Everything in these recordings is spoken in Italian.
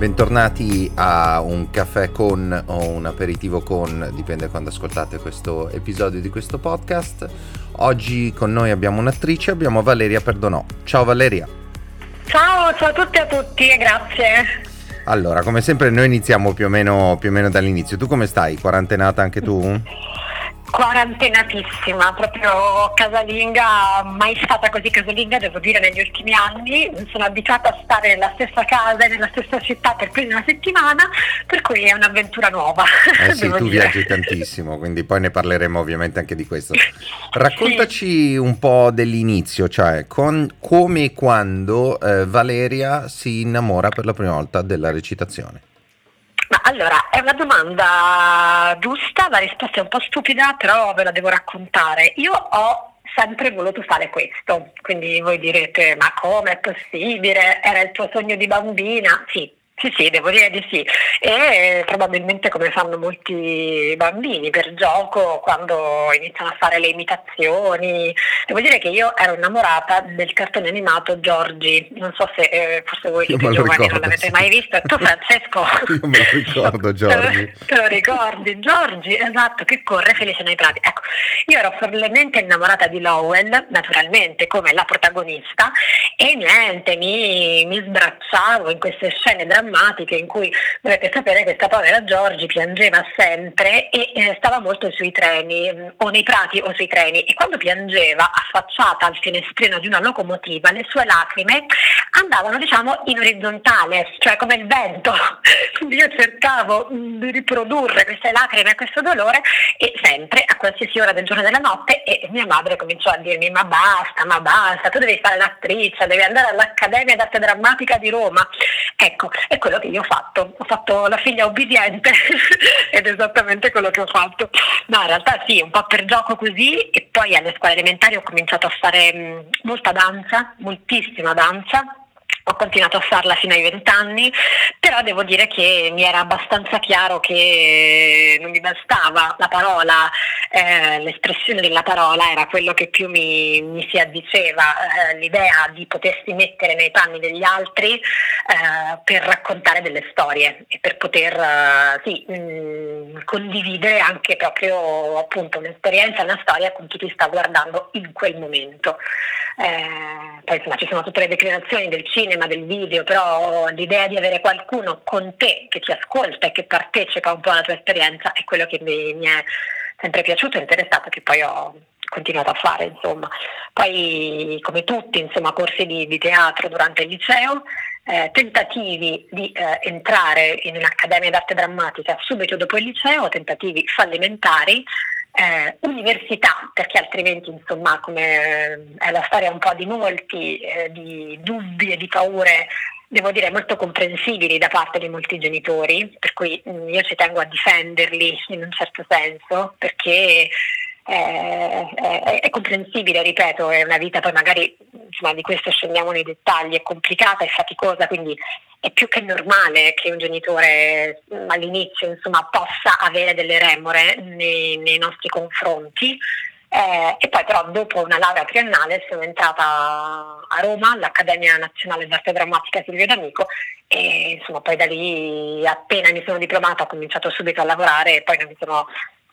Bentornati a un caffè con o un aperitivo con, dipende quando ascoltate questo episodio di questo podcast. Oggi con noi abbiamo un'attrice, abbiamo Valeria Perdonò. Ciao Valeria. Ciao, ciao a tutti e a tutti e grazie. Allora, come sempre noi iniziamo più o meno, più o meno dall'inizio. Tu come stai? Quarantenata anche tu? Quarantenatissima, proprio casalinga, mai stata così casalinga devo dire negli ultimi anni, sono abituata a stare nella stessa casa e nella stessa città per più di una settimana, per cui è un'avventura nuova. Eh sì, tu dire. viaggi tantissimo, quindi poi ne parleremo ovviamente anche di questo. Raccontaci sì. un po' dell'inizio, cioè con, come e quando eh, Valeria si innamora per la prima volta della recitazione. Allora, è una domanda giusta, la risposta è un po' stupida, però ve la devo raccontare. Io ho sempre voluto fare questo, quindi voi direte, ma come è possibile? Era il tuo sogno di bambina? Sì, sì, sì, devo dire di sì. E probabilmente come fanno molti bambini per gioco quando iniziano a fare le imitazioni. Devo dire che io ero innamorata del cartone animato Giorgi. Non so se eh, forse voi siete giovani ricordo, non l'avete sì. mai visto. E tu Francesco? io me lo ricordo Giorgi. te, te lo ricordi? Giorgi, esatto, che corre felice nei prati. Ecco, io ero follemente innamorata di Lowell, naturalmente come la protagonista, e niente, mi, mi sbracciavo in queste scene drammatiche drammatiche in cui dovete sapere che questa povera Giorgi piangeva sempre e eh, stava molto sui treni mm, o nei prati o sui treni e quando piangeva affacciata al finestrino di una locomotiva le sue lacrime andavano diciamo in orizzontale, cioè come il vento. Io cercavo mm, di riprodurre queste lacrime e questo dolore e sempre a qualsiasi ora del giorno e della notte e mia madre cominciò a dirmi ma basta, ma basta, tu devi fare l'attrice, devi andare all'Accademia d'Arte Drammatica di Roma. Ecco, è quello che io ho fatto. Ho fatto la figlia obbediente ed è esattamente quello che ho fatto. No, in realtà sì, un po' per gioco così e poi alle scuole elementari ho cominciato a fare mh, molta danza, moltissima danza ho continuato a farla fino ai vent'anni, però devo dire che mi era abbastanza chiaro che non mi bastava la parola, eh, l'espressione della parola era quello che più mi, mi si addiceva, eh, l'idea di potersi mettere nei panni degli altri eh, per raccontare delle storie e per poter eh, sì, mh, mm, condividere anche proprio appunto un'esperienza, una storia con chi ti sta guardando in quel momento. Eh, poi insomma ci sono tutte le declinazioni del cinema, del video, però l'idea di avere qualcuno con te che ti ascolta e che partecipa un po' alla tua esperienza è quello che mi, mi è sempre piaciuto e interessato, che poi ho continuato a fare, insomma. Poi come tutti, insomma, corsi di, di teatro durante il liceo, eh, tentativi di eh, entrare in un'accademia d'arte drammatica subito dopo il liceo, tentativi fallimentari, eh, università, perché altrimenti insomma come eh, è la storia un po' di molti, eh, di dubbi e di paure, devo dire molto comprensibili da parte di molti genitori, per cui mh, mm, io ci tengo a difenderli in un certo senso, perché è, è, è, comprensibile, ripeto, è una vita poi magari insomma, di questo scendiamo nei dettagli, è complicata, è faticosa, quindi è più che normale che un genitore mm, all'inizio insomma, possa avere delle remore nei, nei nostri confronti. Eh, e poi però dopo una laurea triennale sono entrata a Roma all'Accademia Nazionale d'Arte Drammatica Silvio D'Amico e insomma poi da lì appena mi sono diplomata ho cominciato subito a lavorare e poi non mi sono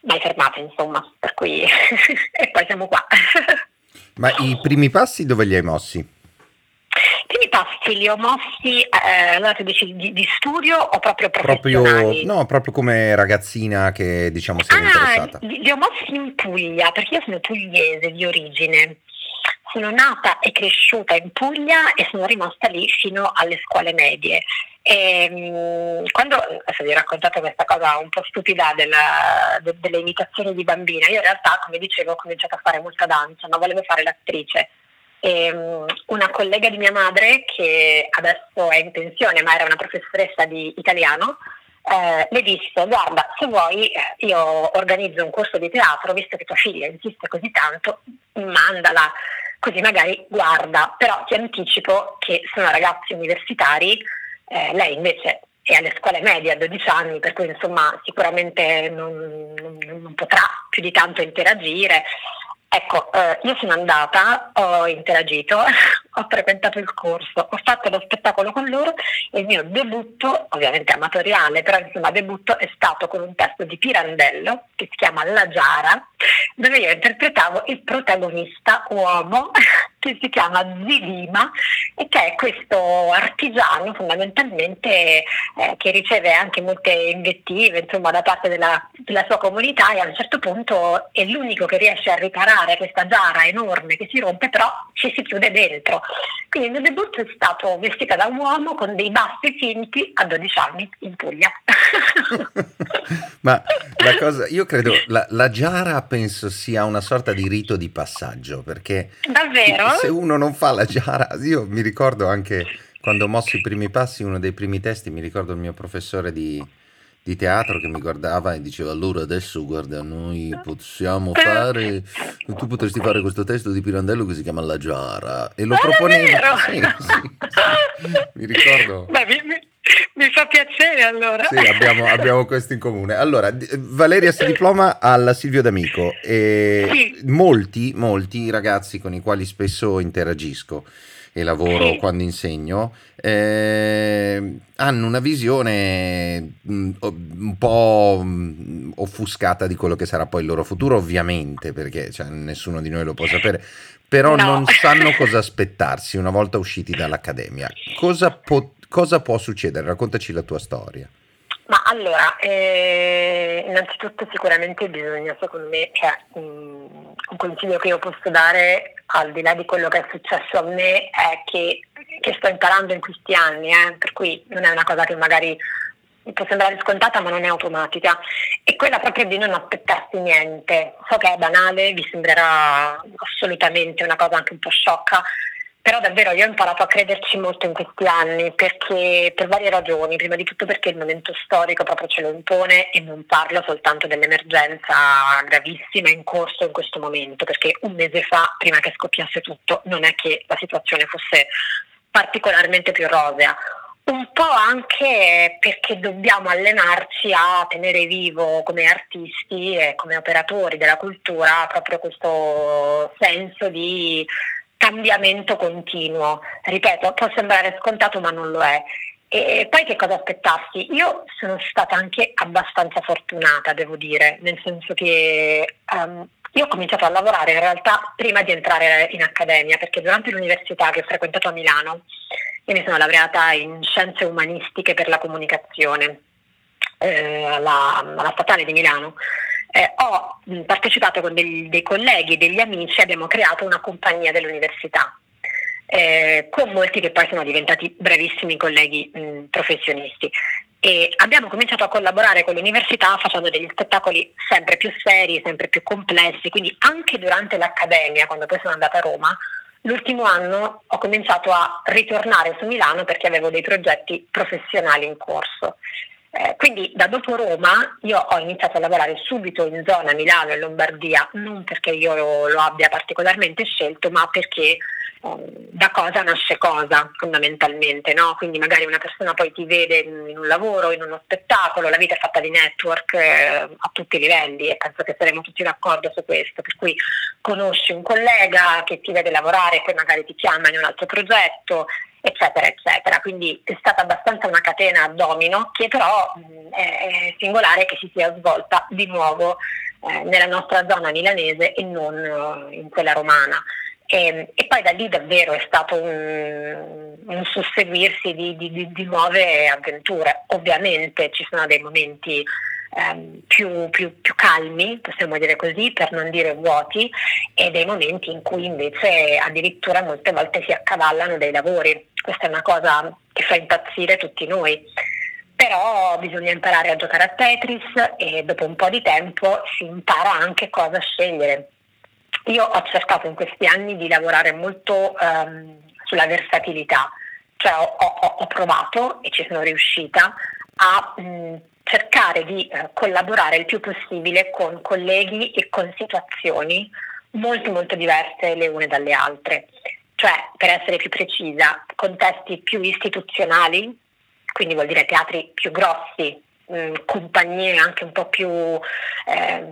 mai fermata insomma, per cui e poi siamo qua. Ma i primi passi dove li hai mossi? I primi passi li ho mossi, eh, allora tu dici di, di, studio o proprio professionali? Proprio, no, proprio come ragazzina che diciamo sei ah, interessata. Li, li ho mossi in Puglia, perché io sono pugliese di origine. Sono nata e cresciuta in Puglia e sono rimasta lì fino alle scuole medie. E, ehm, quando adesso vi ho raccontato questa cosa un po' stupida della, de, delle imitazioni di bambina, io in realtà, come dicevo, ho cominciato a fare molta danza, ma volevo fare l'attrice. E, um, una collega di mia madre, che adesso è in pensione, ma era una professoressa di italiano, eh, le disse guarda se vuoi eh, io organizzo un corso di teatro visto che tua figlia insiste così tanto mandala così magari guarda però ti anticipo che sono ragazzi universitari eh, lei invece è alle scuole medie a 12 anni, per cui insomma sicuramente non, non, non, potrà più di tanto interagire. Ecco, eh, io sono andata, ho interagito, ho frequentato il corso, ho fatto lo spettacolo con loro e il mio debutto, ovviamente amatoriale, però insomma debutto è stato con un testo di Pirandello che si chiama La Giara, dove io interpretavo il protagonista uomo che si chiama Zilima e che è questo artigiano fondamentalmente eh, che riceve anche molte invettive insomma, da parte della, della, sua comunità e a un certo punto è l'unico che riesce a riparare questa giara enorme che si rompe però ci si chiude dentro. Quindi il mio debutto è stato vestita da un uomo con dei baffi finti a 12 anni in Puglia. Ma la cosa, io credo, la, la giara penso sia una sorta di rito di passaggio perché Davvero? Se uno non fa la giara, io mi ricordo anche quando ho mosso i primi passi, uno dei primi testi, mi ricordo il mio professore di, di teatro che mi guardava e diceva allora adesso guarda noi possiamo fare tu potresti fare questo testo di Pirandello che si chiama La Giara. E lo proponeva sì, sì, sì. mi ricordo. Beh, mi, mi, fa piacere allora. Sì abbiamo, abbiamo, questo in comune. Allora Valeria si diploma alla Silvio D'Amico e molti molti ragazzi con i quali spesso interagisco e lavoro sì. quando insegno, eh, hanno una visione mm, un po' mm, offuscata di quello che sarà poi il loro futuro, ovviamente, perché cioè, nessuno di noi lo può sapere, però no. non sanno cosa aspettarsi una volta usciti dall'accademia. Cosa, po- cosa può succedere? Raccontaci la tua storia. Ma allora, eh, innanzitutto sicuramente bisogna, secondo me, cioè, mh, un consiglio che io posso dare al di là di quello che è successo a me è che, che sto imparando in questi anni, eh, per cui non è una cosa che magari può sembrare scontata ma non è automatica, è quella proprio di non aspettarsi niente. So che è banale, vi sembrerà assolutamente una cosa anche un po' sciocca, però davvero io ho imparato a crederci molto in questi anni perché per varie ragioni, prima di tutto perché il momento storico proprio ce lo impone e non parlo soltanto dell'emergenza gravissima in corso in questo momento, perché un mese fa, prima che scoppiasse tutto, non è che la situazione fosse particolarmente più rosea. Un po' anche perché dobbiamo allenarci a tenere vivo come artisti e come operatori della cultura proprio questo senso di cambiamento continuo. Ripeto, può sembrare scontato ma non lo è. E poi che cosa aspettarsi? Io sono stata anche abbastanza fortunata, devo dire, nel senso che um, io ho cominciato a lavorare in realtà prima di entrare in accademia, perché durante l'università che ho frequentato a Milano, io mi sono laureata in scienze umanistiche per la comunicazione eh, alla, alla Statale di Milano eh, ho partecipato con dei, dei colleghi e degli amici, abbiamo creato una compagnia dell'università. Eh, con molti che poi sono diventati bravissimi colleghi mh, professionisti e abbiamo cominciato a collaborare con l'università facendo degli spettacoli sempre più seri, sempre più complessi, quindi anche durante l'accademia, quando poi sono andata a Roma, l'ultimo anno ho cominciato a ritornare su Milano perché avevo dei progetti professionali in corso. Eh, quindi da dopo Roma io ho iniziato a lavorare subito in zona Milano e Lombardia, non perché io lo, lo abbia particolarmente scelto, ma perché da cosa nasce cosa fondamentalmente, no? quindi magari una persona poi ti vede in un lavoro, in uno spettacolo, la vita è fatta di network eh, a tutti i livelli e penso che saremo tutti d'accordo su questo, per cui conosci un collega che ti vede lavorare poi magari ti chiama in un altro progetto, eccetera, eccetera. Quindi è stata abbastanza una catena a domino che però mh, è, singolare che si sia svolta di nuovo eh, nella nostra zona milanese e non uh, in quella romana. E, e, poi da lì davvero è stato un, un susseguirsi di, di, di, nuove avventure. Ovviamente ci sono dei momenti ehm, più, più, più, calmi, possiamo dire così, per non dire vuoti, e dei momenti in cui invece addirittura molte volte si accavallano dei lavori. Questa è una cosa che fa impazzire tutti noi. Però bisogna imparare a giocare a Tetris e dopo un po' di tempo si impara anche cosa scegliere. Io ho cercato in questi anni di lavorare molto um, sulla versatilità, cioè ho, ho, ho, provato e ci sono riuscita a mh, cercare di eh, collaborare il più possibile con colleghi e con situazioni molto molto diverse le une dalle altre. Cioè, per essere più precisa, contesti più istituzionali, quindi vuol dire teatri più grossi, mh, compagnie anche un po' più, eh,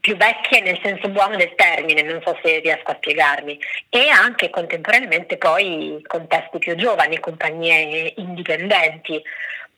più, vecchie nel senso buono del termine, non so se riesco a spiegarmi, e anche contemporaneamente poi contesti più giovani, compagnie indipendenti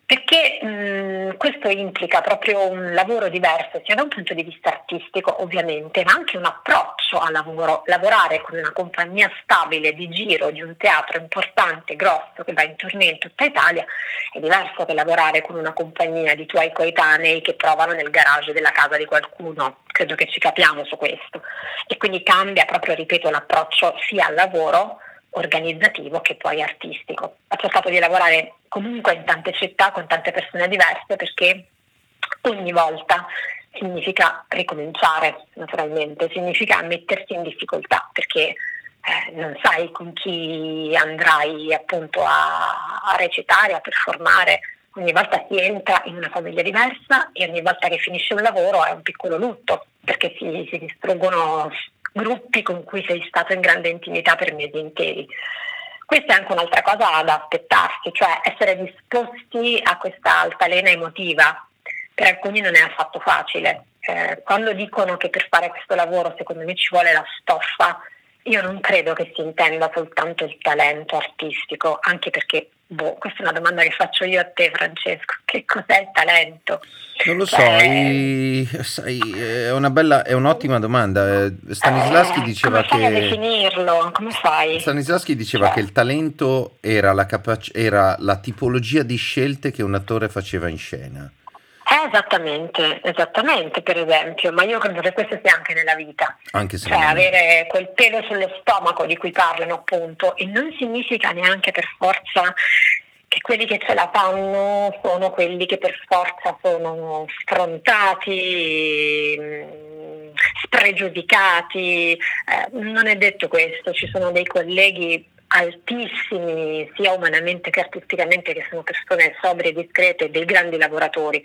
perché mh, questo implica proprio un lavoro diverso, sia da un punto di vista artistico ovviamente, ma anche un approccio al lavoro. Lavorare con una compagnia stabile di giro di un teatro importante, grosso, che va in tournée in tutta Italia, è diverso che lavorare con una compagnia di tuoi coetanei che provano nel garage della casa di qualcuno. Credo che ci capiamo su questo. E quindi cambia proprio, ripeto, l'approccio sia al lavoro organizzativo che poi artistico. Ho cercato di lavorare comunque in tante città con tante persone diverse perché ogni volta significa ricominciare naturalmente, significa mettersi in difficoltà perché eh, non sai con chi andrai appunto a, a recitare, a performare, ogni volta si entra in una famiglia diversa e ogni volta che finisce un lavoro è un piccolo lutto perché si, si distruggono gruppi con cui sei stato in grande intimità per mesi interi. Questa è anche un'altra cosa da aspettarsi, cioè essere disposti a questa altalena emotiva. Per alcuni non è affatto facile. Eh, quando dicono che per fare questo lavoro secondo me ci vuole la stoffa, io non credo che si intenda soltanto il talento artistico, anche perché Boh, questa è una domanda che faccio io a te, Francesco. Che cos'è il talento? Non lo so, cioè... sai, è, una bella, è un'ottima domanda. Eh, Stanislaschi eh, diceva come che. Come definirlo? Come fai? Stanislaschi diceva cioè... che il talento era la, capac- era la tipologia di scelte che un attore faceva in scena. Eh, esattamente, esattamente, per esempio, ma io credo che questo sia anche nella vita. Anche se cioè, avere quel pelo sullo stomaco di cui parlano, appunto, e non significa neanche per forza che quelli che ce la fanno sono quelli che per forza sono sfrontati, mm, spregiudicati. Eh, non è detto questo, ci sono dei colleghi altissimi sia umanamente che artisticamente che sono persone sobrie, discrete, dei grandi lavoratori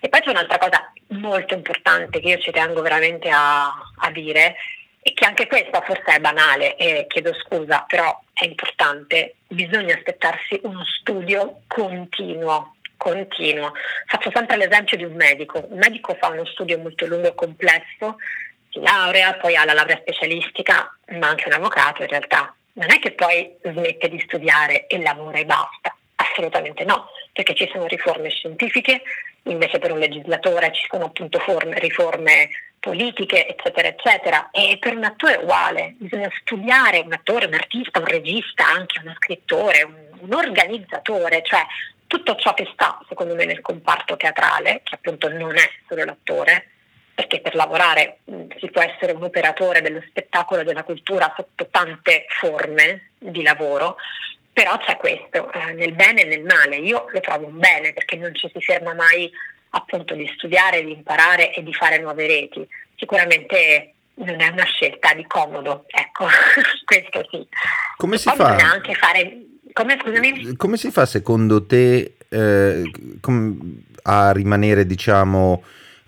e poi c'è un'altra cosa molto importante che io ci tengo veramente a, a dire, e che anche questa forse è banale, e chiedo scusa, però è importante, bisogna aspettarsi uno studio continuo, continuo. Faccio sempre l'esempio di un medico, un medico fa uno studio molto lungo e complesso, si laurea, poi ha la laurea specialistica, ma anche un avvocato in realtà. Non è che poi smette di studiare e lavora e basta, assolutamente no, perché ci sono riforme scientifiche, invece per un legislatore ci sono appunto forme, riforme politiche, eccetera, eccetera. E per un attore è uguale, bisogna studiare un attore, un artista, un regista, anche uno scrittore, un, un organizzatore, cioè tutto ciò che sta, secondo me, nel comparto teatrale, che appunto non è solo l'attore, perché per lavorare mh, si può essere un operatore dello spettacolo e della cultura sotto tante forme di lavoro, però c'è questo, eh, nel bene e nel male. Io lo trovo un bene perché non ci si ferma mai appunto di studiare, di imparare e di fare nuove reti. Sicuramente non è una scelta di comodo, ecco, questo sì. Come si fa? anche fare... Come, come si fa secondo te eh, a rimanere, diciamo,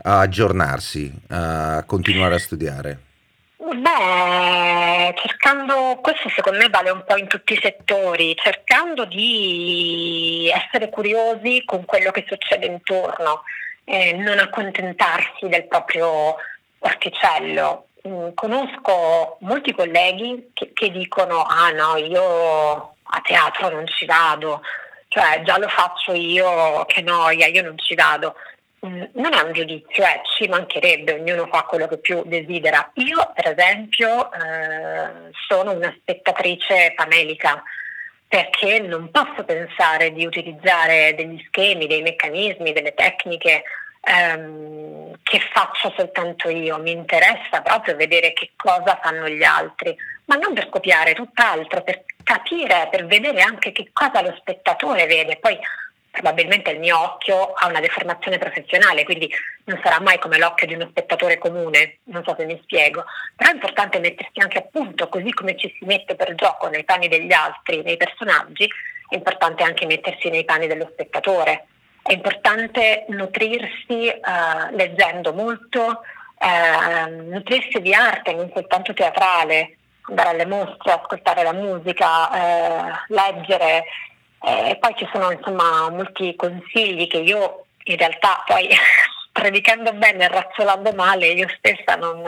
a aggiornarsi, a continuare a studiare? Beh, cercando, questo secondo me vale un po' in tutti i settori, cercando di essere curiosi con quello che succede intorno, eh, non accontentarsi del proprio orticello. Mm, conosco molti colleghi che, che dicono ah no, io a teatro non ci vado, cioè già lo faccio io, che noia, io non ci vado. Mm, non è un giudizio, eh, ci mancherebbe, ognuno fa quello che più desidera. Io, per esempio, eh, sono una spettatrice famelica perché non posso pensare di utilizzare degli schemi, dei meccanismi, delle tecniche ehm, che faccio soltanto io. Mi interessa proprio vedere che cosa fanno gli altri, ma non per copiare, tutt'altro, per capire, per vedere anche che cosa lo spettatore vede. Poi probabilmente il mio occhio ha una deformazione professionale, quindi non sarà mai come l'occhio di uno spettatore comune, non so se mi spiego, però è importante mettersi anche a punto, così come ci si mette per gioco nei panni degli altri, nei personaggi, è importante anche mettersi nei panni dello spettatore. È importante nutrirsi eh, leggendo molto, eh, nutrirsi di arte, non soltanto teatrale, andare alle mostre, ascoltare la musica, eh, leggere, e poi ci sono insomma molti consigli che io in realtà poi predicando bene e razzolando male io stessa non,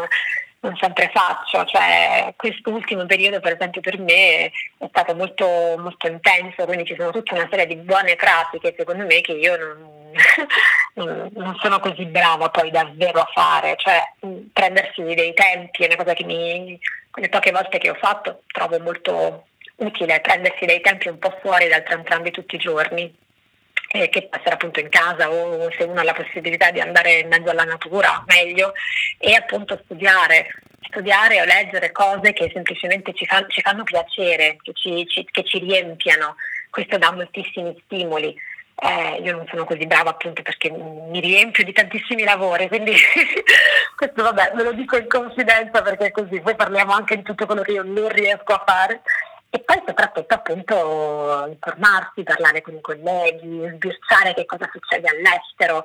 non sempre faccio, cioè quest'ultimo periodo per esempio per me è stato molto, molto intenso, quindi ci sono tutta una serie di buone pratiche secondo me che io non, non sono così brava poi davvero a fare, cioè prendersi dei tempi è una cosa che mi, le poche volte che ho fatto trovo molto utile, prendersi dei tempi un po' fuori dal tram tram di tutti i giorni eh, che può essere appunto in casa o se uno ha la possibilità di andare in mezzo alla natura, meglio, e appunto studiare, studiare o leggere cose che semplicemente ci, fan, ci fanno piacere, che ci, ci, che ci, riempiano. Questo dà moltissimi stimoli. Eh, io non sono così brava appunto perché mi riempio di tantissimi lavori, quindi questo vabbè ve lo dico in confidenza perché così poi parliamo anche di tutto quello che io non riesco a fare e poi soprattutto appunto informarsi, parlare con i colleghi, sbirciare che cosa succede all'estero.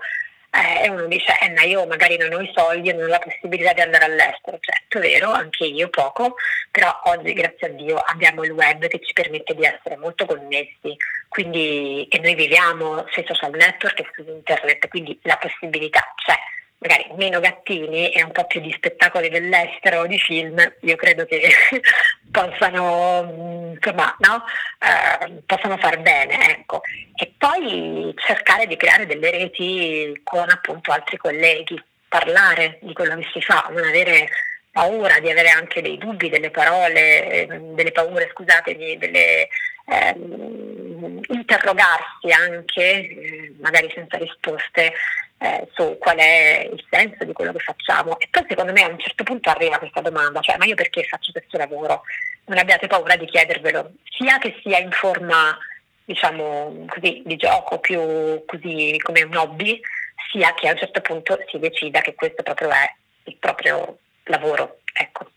Eh, e uno dice, eh ma io magari non ho i soldi, non ho la possibilità di andare all'estero. Certo, è vero, anche io poco, però oggi grazie a Dio abbiamo il web che ci permette di essere molto connessi, quindi, e noi viviamo sui social network e su internet, quindi la possibilità c'è magari meno gattini e un po' più di spettacoli dell'estero o di film, io credo che possano, mm, insomma, no? eh, possano far bene. Ecco. E poi cercare di creare delle reti con appunto altri colleghi, parlare di quello che si fa, non avere paura di avere anche dei dubbi, delle parole, ehm, delle paure, scusatemi, delle, ehm, interrogarsi anche, eh, magari senza risposte, eh, su qual è il senso di quello che facciamo. E poi secondo me a un certo punto arriva questa domanda, cioè ma io perché faccio questo lavoro? Non abbiate paura di chiedervelo, sia che sia in forma diciamo così di gioco, più così come un hobby, sia che a un certo punto si decida che questo proprio è il proprio lavoro. Ecco.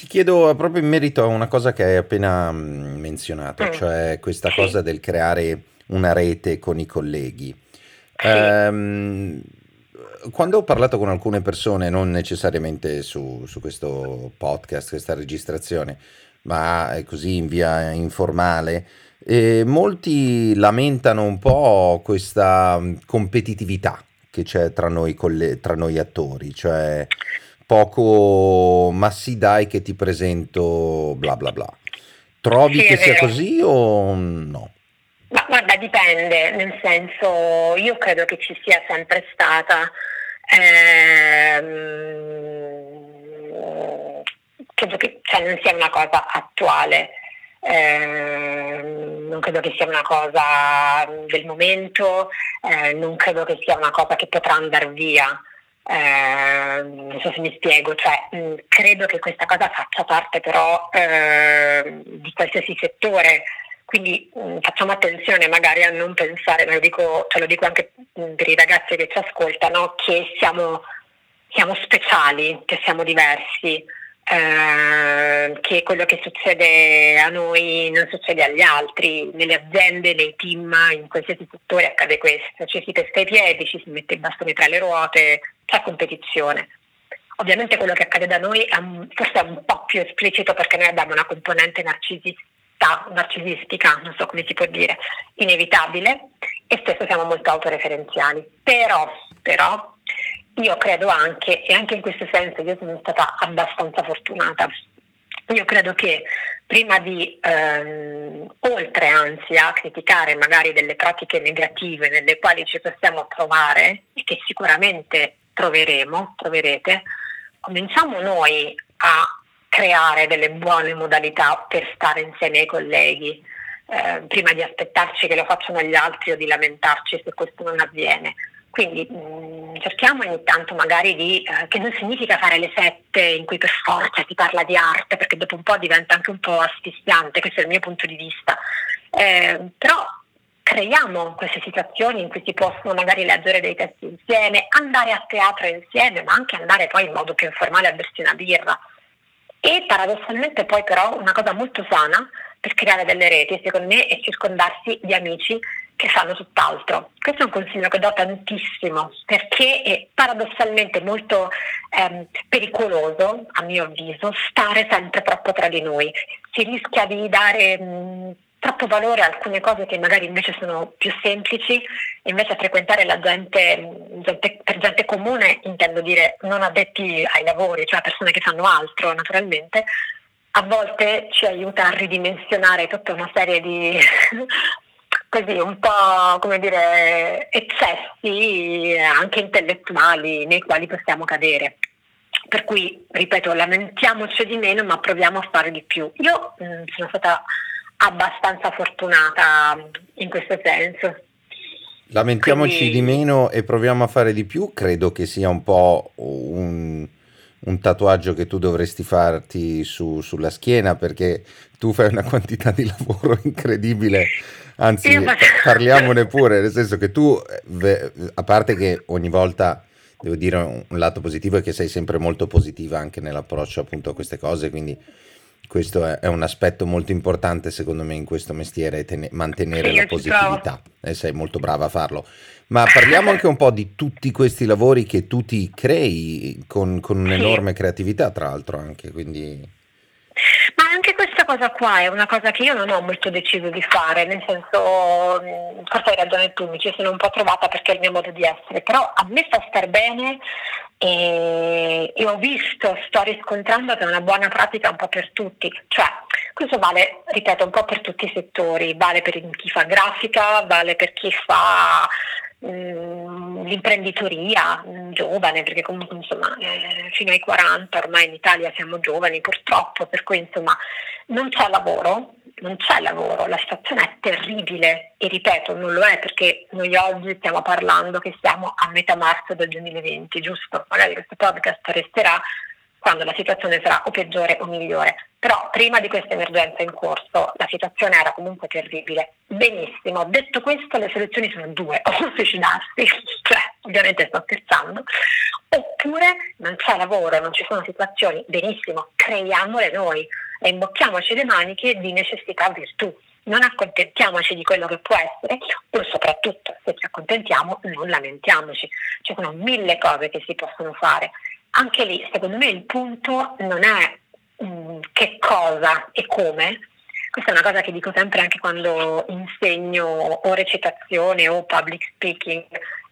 Ti chiedo proprio in merito a una cosa che hai appena mm, menzionato, mm. cioè questa sì. cosa del creare una rete con i colleghi. Ehm, quando ho parlato con alcune persone, non necessariamente su, su questo podcast, questa registrazione, ma così in via informale, eh, molti lamentano un po' questa mm, competitività che c'è tra noi, colle- tra noi attori, cioè poco ma sì dai che ti presento bla bla bla. Trovi sì, che sia così o no? Ma guarda, dipende, nel senso io credo che ci sia sempre stata, ehm, credo che cioè, non sia una cosa attuale, ehm, non credo che sia una cosa del momento, eh, non credo che sia una cosa che potrà andare via. Eh, non so se mi spiego, cioè, mh, credo che questa cosa faccia parte però eh, di qualsiasi settore, quindi mh, facciamo attenzione magari a non pensare, ma lo dico, ce lo dico anche per i ragazzi che ci ascoltano, che siamo, siamo speciali, che siamo diversi, eh, che quello che succede a noi non succede agli altri, nelle aziende, nei team, in qualsiasi settore accade questo, ci si pesca i piedi, ci si mette i bastoni tra le ruote, c'è competizione. Ovviamente quello che accade da noi è un, forse è un po' più esplicito perché noi abbiamo una componente narcisista narcisistica, non so come si può dire, inevitabile e spesso siamo molto autoreferenziali. Però, però io credo anche, e anche in questo senso io sono stata abbastanza fortunata, io credo che prima di, ehm, oltre anzi a criticare magari delle pratiche negative nelle quali ci possiamo trovare e che sicuramente troveremo, troverete, cominciamo noi a creare delle buone modalità per stare insieme ai colleghi, eh, prima di aspettarci che lo facciano gli altri o di lamentarci se questo non avviene. Quindi mh, mm, cerchiamo ogni tanto magari di, eh, che non significa fare le sette in cui per forza si parla di arte, perché dopo un po' diventa anche un po' asfissiante, questo è il mio punto di vista. Eh, però creiamo queste situazioni in cui si possono magari leggere dei testi insieme, andare a teatro insieme, ma anche andare poi in modo più informale a bersi una birra e paradossalmente poi però una cosa molto sana per creare delle reti secondo me è circondarsi di amici che fanno tutt'altro. Questo è un consiglio che do tantissimo perché è paradossalmente molto ehm, pericoloso, a mio avviso, stare sempre troppo tra di noi. Si rischia di dare mh, troppo valore a alcune cose che magari invece sono più semplici, invece a frequentare la gente, gente, per gente comune intendo dire non addetti ai lavori, cioè persone che fanno altro naturalmente, a volte ci aiuta a ridimensionare tutta una serie di così un po' come dire eccessi anche intellettuali nei quali possiamo cadere. Per cui, ripeto, lamentiamoci di meno, ma proviamo a fare di più. Io mh, mm, sono stata abbastanza fortunata in questo senso. Lamentiamoci Quindi... di meno e proviamo a fare di più, credo che sia un po' un, un tatuaggio che tu dovresti farti su, sulla schiena perché tu fai una quantità di lavoro incredibile. Anzi, parliamone pure, nel senso che tu, a parte che ogni volta devo dire un lato positivo è che sei sempre molto positiva anche nell'approccio appunto a queste cose, quindi questo è, un aspetto molto importante secondo me in questo mestiere, ten- mantenere sì, la positività e sei molto brava a farlo. Ma parliamo anche un po' di tutti questi lavori che tu ti crei con, con un'enorme sì. creatività tra l'altro anche, quindi... Ma anche questa cosa qua è una cosa che io non ho molto deciso di fare, nel senso, mm, forse hai ragione tu, mi ci sono un po' trovata perché è il mio modo di essere, però a me fa star bene e, e ho visto, sto riscontrando che è una buona pratica un po' per tutti, cioè questo vale, ripeto, un po' per tutti i settori, vale per chi fa grafica, vale per chi fa Mm, l'imprenditoria mm, giovane, perché comunque insomma eh, fino ai 40 ormai in Italia siamo giovani purtroppo, per cui insomma non c'è lavoro, non c'è lavoro, la situazione è terribile e ripeto non lo è perché noi oggi stiamo parlando che siamo a metà marzo del 2020, giusto? Magari questo podcast resterà quando la situazione sarà o peggiore o migliore. Però prima di questa emergenza in corso la situazione era comunque terribile. Benissimo, detto questo le soluzioni sono due, o suicidarsi, cioè ovviamente sto scherzando, oppure non c'è lavoro, non ci sono situazioni, benissimo, creiamole noi e imbocchiamoci le maniche di necessità virtù. Non accontentiamoci di quello che può essere, o soprattutto se ci accontentiamo non lamentiamoci. Ci sono mille cose che si possono fare anche lì secondo me il punto non è mh, mm, che cosa e come, questa è una cosa che dico sempre anche quando insegno o recitazione o public speaking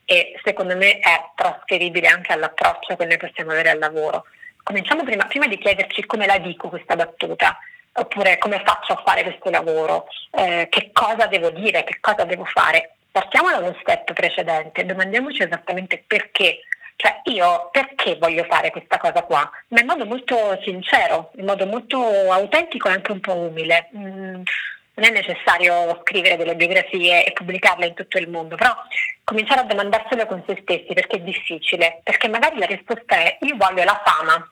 e secondo me è trasferibile anche all'approccio che noi possiamo avere al lavoro. Cominciamo prima, prima di chiederci come la dico questa battuta, oppure come faccio a fare questo lavoro, eh, che cosa devo dire, che cosa devo fare. Partiamo dallo step precedente, domandiamoci esattamente perché cioè io perché voglio fare questa cosa qua? Ma in modo molto sincero, in modo molto autentico e anche un po' umile. Mm, non è necessario scrivere delle biografie e pubblicarle in tutto il mondo, però cominciare a domandarselo con se stessi perché è difficile, perché magari la risposta è io voglio la fama,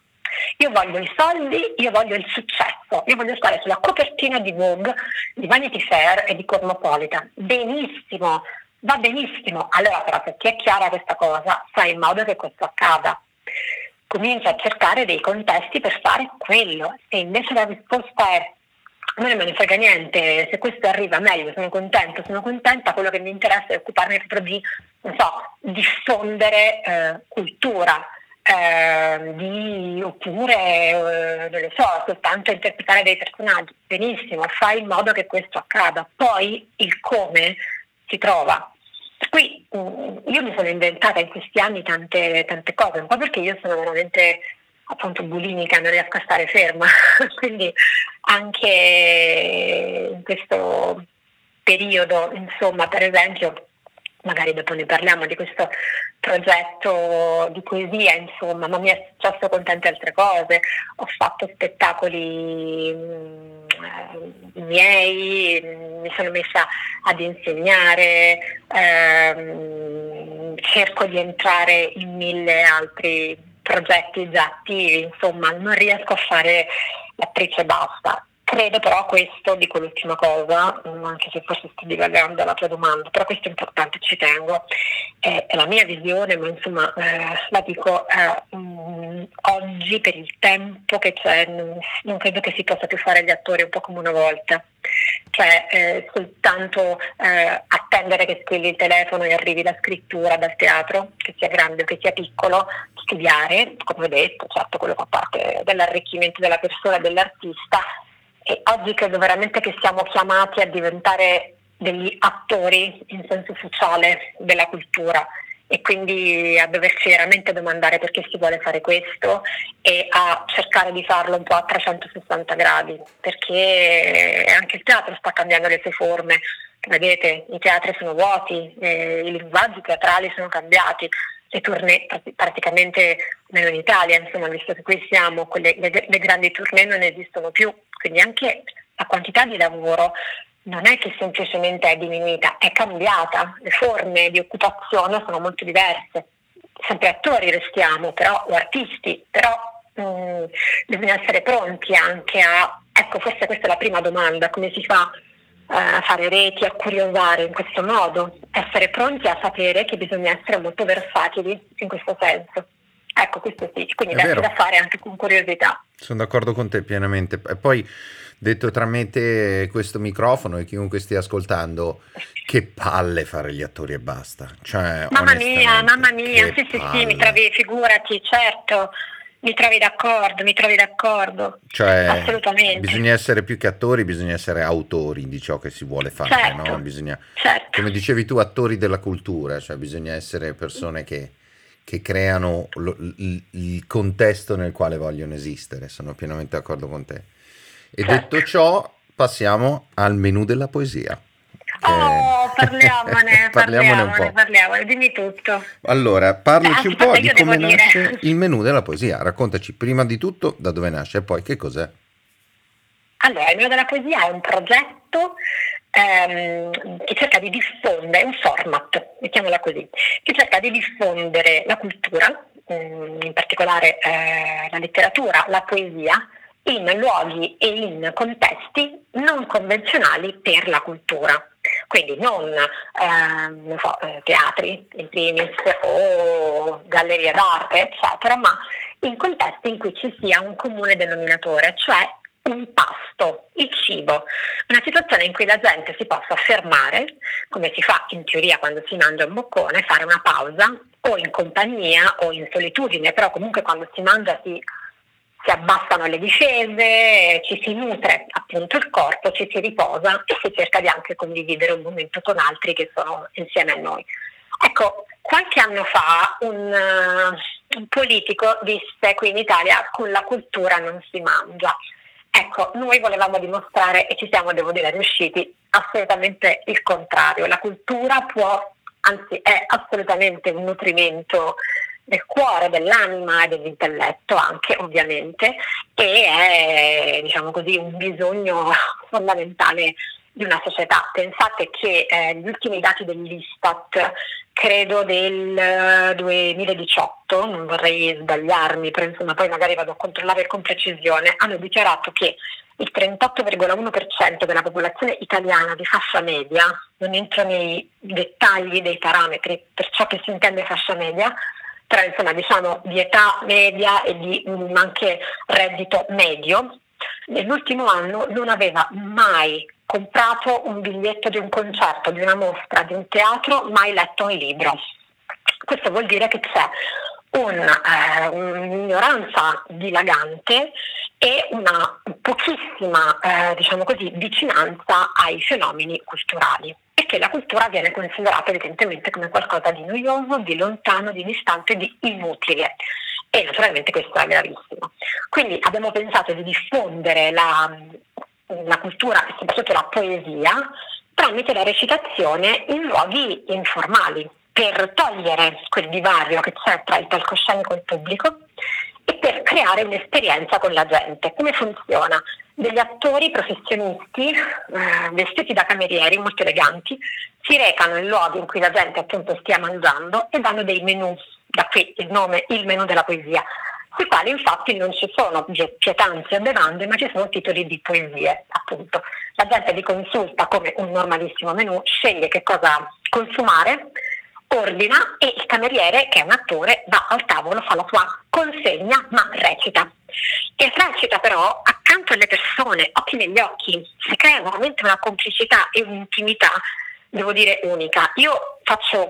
io voglio i soldi, io voglio il successo, io voglio stare sulla copertina di Vogue, di Vanity Fair e di Cosmopolitan. Benissimo, va benissimo, allora però ti è chiara questa cosa, fai in modo che questo accada. Comincia a cercare dei contesti per fare quello. Se invece la risposta è non me ne frega niente, se questo arriva meglio, sono contento, sono contenta, quello che mi interessa è occuparmi proprio di, so, diffondere eh, cultura, eh, di, oppure, eh, non lo so, soltanto interpretare dei personaggi. Benissimo, fai in modo che questo accada. Poi il come si trova. Qui mm, io mi sono inventata in questi anni tante, tante cose, un po' perché io sono veramente appunto bulimica, non riesco a stare ferma, quindi anche in questo periodo, insomma, per esempio, magari dopo ne parliamo di questo progetto di poesia, insomma, ma mi è successo con tante altre cose, ho fatto spettacoli mm, eh, miei, mi sono messa ad insegnare, ehm, cerco di entrare in mille altri progetti già attivi, insomma non riesco a fare l'attrice basta. Credo però questo, dico l'ultima cosa, mm, anche se forse sto divagando alla tua domanda, però questo è importante, ci tengo, è, la mia visione, ma insomma eh, la dico eh, mh, oggi per il tempo che c'è, non, non, credo che si possa più fare gli attori un po' come una volta, cioè eh, soltanto eh, attendere che squilli il telefono e arrivi la scrittura dal teatro, che sia grande o che sia piccolo, studiare, come ho detto, certo quello fa parte dell'arricchimento della persona, dell'artista, e oggi credo veramente che siamo chiamati a diventare degli attori in senso sociale della cultura e quindi a doversi veramente domandare perché si vuole fare questo e a cercare di farlo un po' a 360 gradi, perché anche il teatro sta cambiando le sue forme, vedete i teatri sono vuoti, eh, i linguaggi teatrali sono cambiati, le tournée praticamente meno in Italia, insomma visto che qui siamo, quelle, le, le grandi tournée non esistono più, quindi anche la quantità di lavoro non è che semplicemente è diminuita, è cambiata, le forme di occupazione sono molto diverse. Sempre attori restiamo, però, o artisti, però mh, mm, bisogna essere pronti anche a, ecco forse questa è la prima domanda, come si fa a fare reti, a curiosare in questo modo, essere pronti a sapere che bisogna essere molto versatili in questo senso. Ecco, questo sì, quindi da, da fare anche con curiosità. Sono d'accordo con te pienamente. E poi detto tramite questo microfono e chiunque stia ascoltando, che palle fare gli attori e basta. Cioè, mamma mia, mamma mia, sì, sì, sì, mi trovi, figurati, certo. Mi trovi d'accordo, mi trovi d'accordo. Cioè, Assolutamente. Bisogna essere più che attori, bisogna essere autori di ciò che si vuole fare, certo, no? Bisogna, certo. come dicevi tu, attori della cultura, cioè bisogna essere persone che, che creano lo, il, il contesto nel quale vogliono esistere. Sono pienamente d'accordo con te. E detto ciò, passiamo al menù della poesia. Oh, parliamone, parliamone, un po'. Parliamone, dimmi tutto. Allora, parlaci Beh, un po' di come nasce dire. il menù della poesia. Raccontaci prima di tutto da dove nasce e poi che cos'è. Allora, il menù della poesia è un progetto ehm, che cerca di diffondere, un format, mettiamola così, che cerca di diffondere la cultura, mm, in particolare eh, la letteratura, la poesia, in luoghi e in contesti non convenzionali per la cultura. Quindi non eh, so, eh, teatri in primis o gallerie d'arte, eccetera, ma in contesti in cui ci sia un comune denominatore, cioè un pasto, il cibo, una situazione in cui la gente si possa fermare, come si fa in teoria quando si mangia un boccone, fare una pausa o in compagnia o in solitudine, però comunque quando si mangia si si abbassano le difese, ci si nutre appunto il corpo, ci si riposa e si cerca di anche condividere un momento con altri che sono insieme a noi. Ecco, qualche anno fa un, uh, un politico disse qui in Italia con la cultura non si mangia. Ecco, noi volevamo dimostrare e ci siamo, devo dire, riusciti assolutamente il contrario. La cultura può, anzi è assolutamente un nutrimento del cuore, dell'anima e dell'intelletto anche ovviamente e è diciamo così un bisogno fondamentale di una società. Pensate che eh, gli ultimi dati dell'Istat, credo del 2018, eh, non vorrei sbagliarmi, però insomma poi magari vado a controllare con precisione, hanno dichiarato che il 38,1% della popolazione italiana di fascia media, non entro nei dettagli dei parametri per ciò che si intende fascia media, però insomma diciamo di età media e di um, anche reddito medio, nell'ultimo anno non aveva mai comprato un biglietto di un concerto, di una mostra, di un teatro, mai letto un libro. Questo vuol dire che c'è un, eh, un'ignoranza dilagante e una pochissima eh, diciamo così, vicinanza ai fenomeni culturali che la cultura viene considerata evidentemente come qualcosa di noioso, di lontano, di distante, di inutile. E naturalmente questo è gravissimo. Quindi abbiamo pensato di diffondere la, la cultura soprattutto la poesia tramite la recitazione in luoghi informali, per togliere quel divario che c'è tra il palcoscenico e il pubblico e per creare un'esperienza con la gente. Come funziona? Degli attori professionisti eh, vestiti da camerieri molto eleganti si recano in luoghi in cui la gente appunto stia mangiando e danno dei menù, da qui il nome il menù della poesia, sui quali infatti non ci sono pietanze o bevande, ma ci sono titoli di poesie, appunto. La gente li consulta come un normalissimo menù, sceglie che cosa consumare ordina e il cameriere, che è un attore, va al tavolo, fa la sua consegna, ma recita. E recita però accanto alle persone, occhi negli occhi, si crea veramente una complicità e un'intimità, devo dire, unica. Io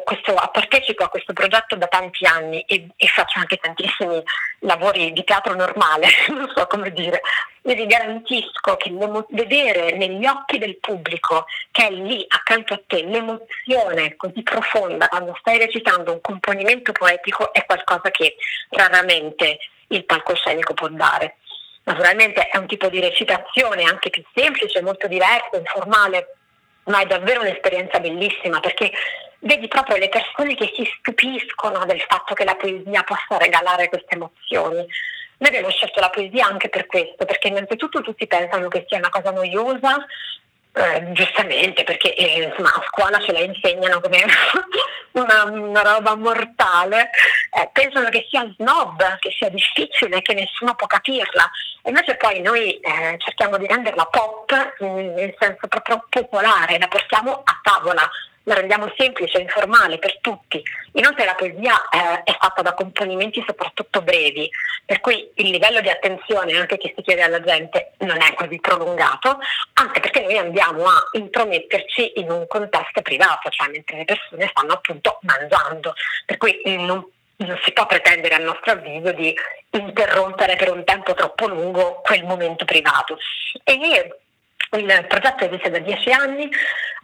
questo, partecipo a questo progetto da tanti anni e, e faccio anche tantissimi lavori di teatro normale, non so come dire, e vi garantisco che vedere negli occhi del pubblico che è lì accanto a te l'emozione così profonda quando stai recitando un componimento poetico è qualcosa che raramente il palcoscenico può dare. Naturalmente è un tipo di recitazione anche più semplice, molto diverso, informale, ma è davvero un'esperienza bellissima perché vedi proprio le persone che si stupiscono del fatto che la poesia possa regalare queste emozioni. Noi abbiamo scelto la poesia anche per questo, perché innanzitutto tutti pensano che sia una cosa noiosa, eh, giustamente, perché eh, insomma, a scuola ce la insegnano come una, una roba mortale, eh, pensano che sia snob, che sia difficile, che nessuno può capirla. E invece poi noi eh, cerchiamo di renderla pop nel senso proprio popolare, la portiamo a tavola la rendiamo semplice, informale per tutti. Inoltre la poesia eh, è fatta da componimenti soprattutto brevi, per cui il livello di attenzione anche che si chiede alla gente non è così prolungato, anche perché noi andiamo a intrometterci in un contesto privato, cioè mentre le persone stanno appunto mangiando, per cui non, non si può pretendere a nostro avviso di interrompere per un tempo troppo lungo quel momento privato. E il progetto esiste da dieci anni,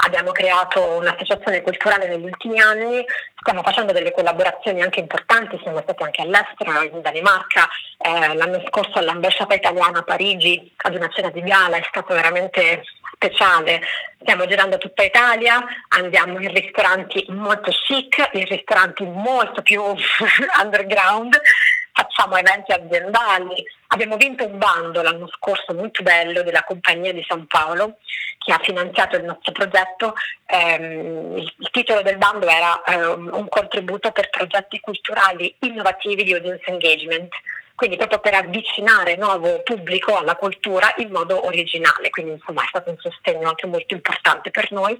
abbiamo creato un'associazione culturale negli ultimi anni, stiamo facendo delle collaborazioni anche importanti, siamo stati anche all'estero, in Danimarca, eh, l'anno scorso all'ambasciata italiana a Parigi ad una cena di gala, è stato veramente speciale. Stiamo girando tutta Italia, andiamo in ristoranti molto chic, in ristoranti molto più underground facciamo eventi aziendali. Abbiamo vinto un bando l'anno scorso molto bello della Compagnia di San Paolo che ha finanziato il nostro progetto. Eh, il, il, titolo del bando era eh, un contributo per progetti culturali innovativi di audience engagement quindi proprio per avvicinare nuovo pubblico alla cultura in modo originale, quindi insomma è stato un sostegno anche molto importante per noi.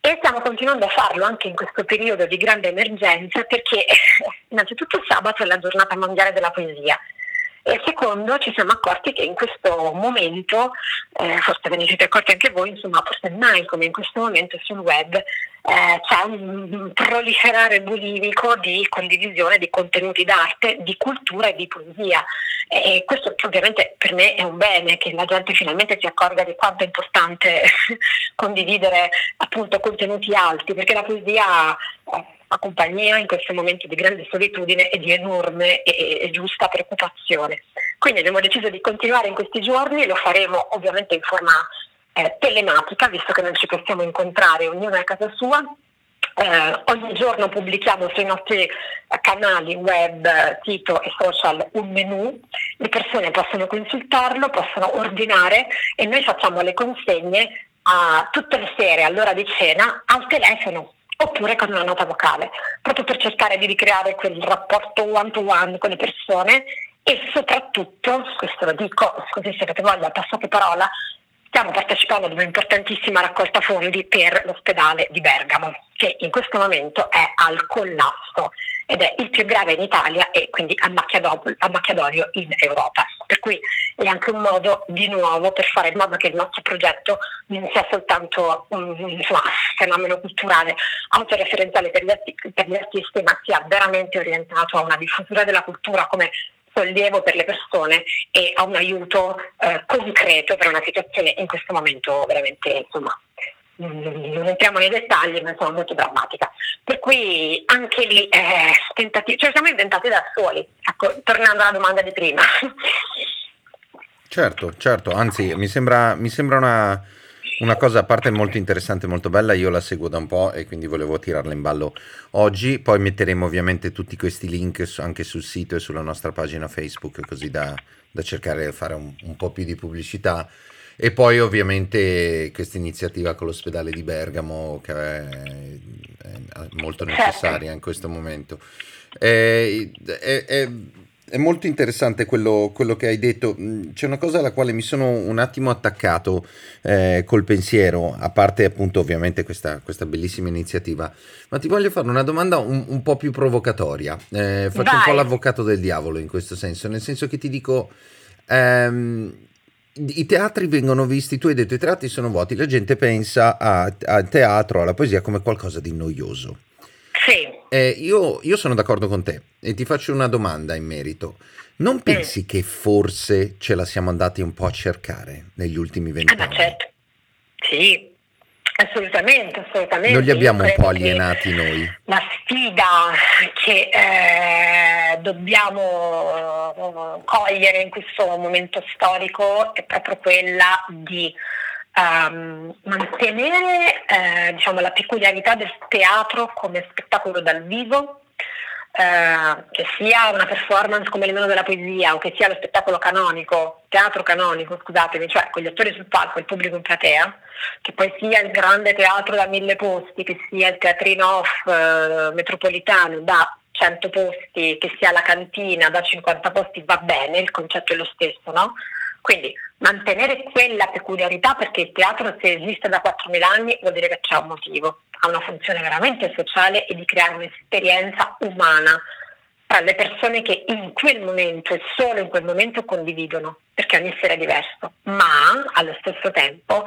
E stiamo continuando a farlo anche in questo periodo di grande emergenza perché innanzitutto sabato è la giornata mondiale della poesia e secondo ci siamo accorti che in questo momento, eh, forse ve ne siete accorti anche voi, insomma forse mai come in questo momento sul web eh, c'è un proliferare bulimico di condivisione di contenuti d'arte, di cultura e di poesia. E questo ovviamente per me è un bene, che la gente finalmente si accorga di quanto è importante condividere appunto contenuti alti, perché la poesia fa compagnia in questo momento di grande solitudine e di enorme e, e giusta preoccupazione. Quindi abbiamo deciso di continuare in questi giorni, lo faremo ovviamente in forma eh, telematica, visto che non ci possiamo incontrare ognuno a casa sua. Eh, ogni giorno pubblichiamo sui nostri canali web, sito e social un menu, le persone possono consultarlo, possono ordinare e noi facciamo le consegne a, tutte le sere all'ora di cena al telefono oppure con una nota vocale, proprio per cercare di ricreare quel rapporto one to one con le persone e soprattutto, questo lo dico così se avete voglia, passate parola, stiamo partecipando ad un'importantissima raccolta fondi per l'ospedale di Bergamo, che in questo momento è al collasso ed è il più grave in Italia e quindi a macchiadorio in Europa. Per cui è anche un modo di nuovo per fare in modo che il nostro progetto non sia soltanto un insomma, fenomeno culturale autoreferenziale per gli, artisti, per gli artisti, ma sia veramente orientato a una diffusura della cultura come sollievo per le persone e a un aiuto eh, concreto per una situazione in questo momento veramente insomma, non entriamo nei dettagli, ma insomma molto drammatica. Per cui anche lì eh, tentativi, cioè siamo inventati da soli, ecco, tornando alla domanda di prima. Certo, certo, anzi mi sembra, mi sembra una, una, cosa a parte molto interessante, molto bella, io la seguo da un po' e quindi volevo tirarla in ballo oggi, poi metteremo ovviamente tutti questi link anche sul sito e sulla nostra pagina Facebook così da, da cercare di fare un, un po' più di pubblicità. E poi ovviamente questa iniziativa con l'ospedale di Bergamo che è, è molto certo. necessaria in questo momento. È, è, è, molto interessante quello, quello, che hai detto. Mm, c'è una cosa alla quale mi sono un attimo attaccato eh, col pensiero, a parte appunto ovviamente questa, questa, bellissima iniziativa, ma ti voglio fare una domanda un, un po' più provocatoria. Eh, faccio Vai. un po' l'avvocato del diavolo in questo senso, nel senso che ti dico... Ehm, i teatri vengono visti, tu hai detto i teatri sono vuoti, la gente pensa al teatro, alla poesia come qualcosa di noioso. eh, io, io, sono d'accordo con te e ti faccio una domanda in merito. Non pensi mm. che forse ce la siamo andati un po' a cercare negli ultimi vent'anni? Ah, certo. Sì, Assolutamente, assolutamente. Non li abbiamo un po' alienati noi. La sfida che eh, dobbiamo eh, cogliere in questo momento storico è proprio quella di um, mantenere eh, diciamo, la peculiarità del teatro come spettacolo dal vivo, eh, che sia una performance come il della poesia o che sia lo spettacolo canonico, teatro canonico, scusatemi, cioè con gli attori sul palco il pubblico in platea, che poi sia il grande teatro da mille posti, che sia il teatrino off eh, metropolitano da 100 posti, che sia la cantina da 50 posti, va bene, il concetto è lo stesso, no? Quindi mantenere quella peculiarità perché il teatro se esiste da 4.000 anni vuol dire che c'è un motivo. Ha una funzione veramente sociale e di creare un'esperienza umana tra le persone che in quel momento e solo in quel momento condividono, perché ogni sera è diverso, ma allo stesso tempo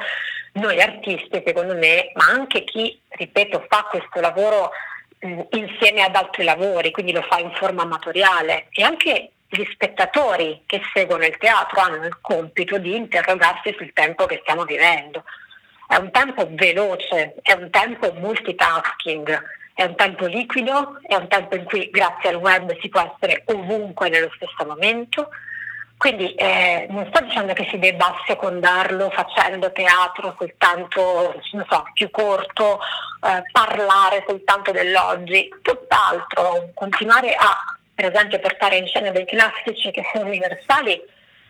noi artisti, secondo me, ma anche chi, ripeto, fa questo lavoro mh, insieme ad altri lavori, quindi lo fa in forma amatoriale, e anche gli spettatori che seguono il teatro hanno il compito di interrogarsi sul tempo che stiamo vivendo è un tempo veloce, è un tempo multitasking, è un tempo liquido, è un tempo in cui grazie al web si può essere ovunque nello stesso momento. Quindi eh, non sto dicendo che si debba secondarlo facendo teatro soltanto, so, più corto, eh, parlare soltanto dell'oggi, tutt'altro, continuare a per esempio portare in scena dei classici che sono universali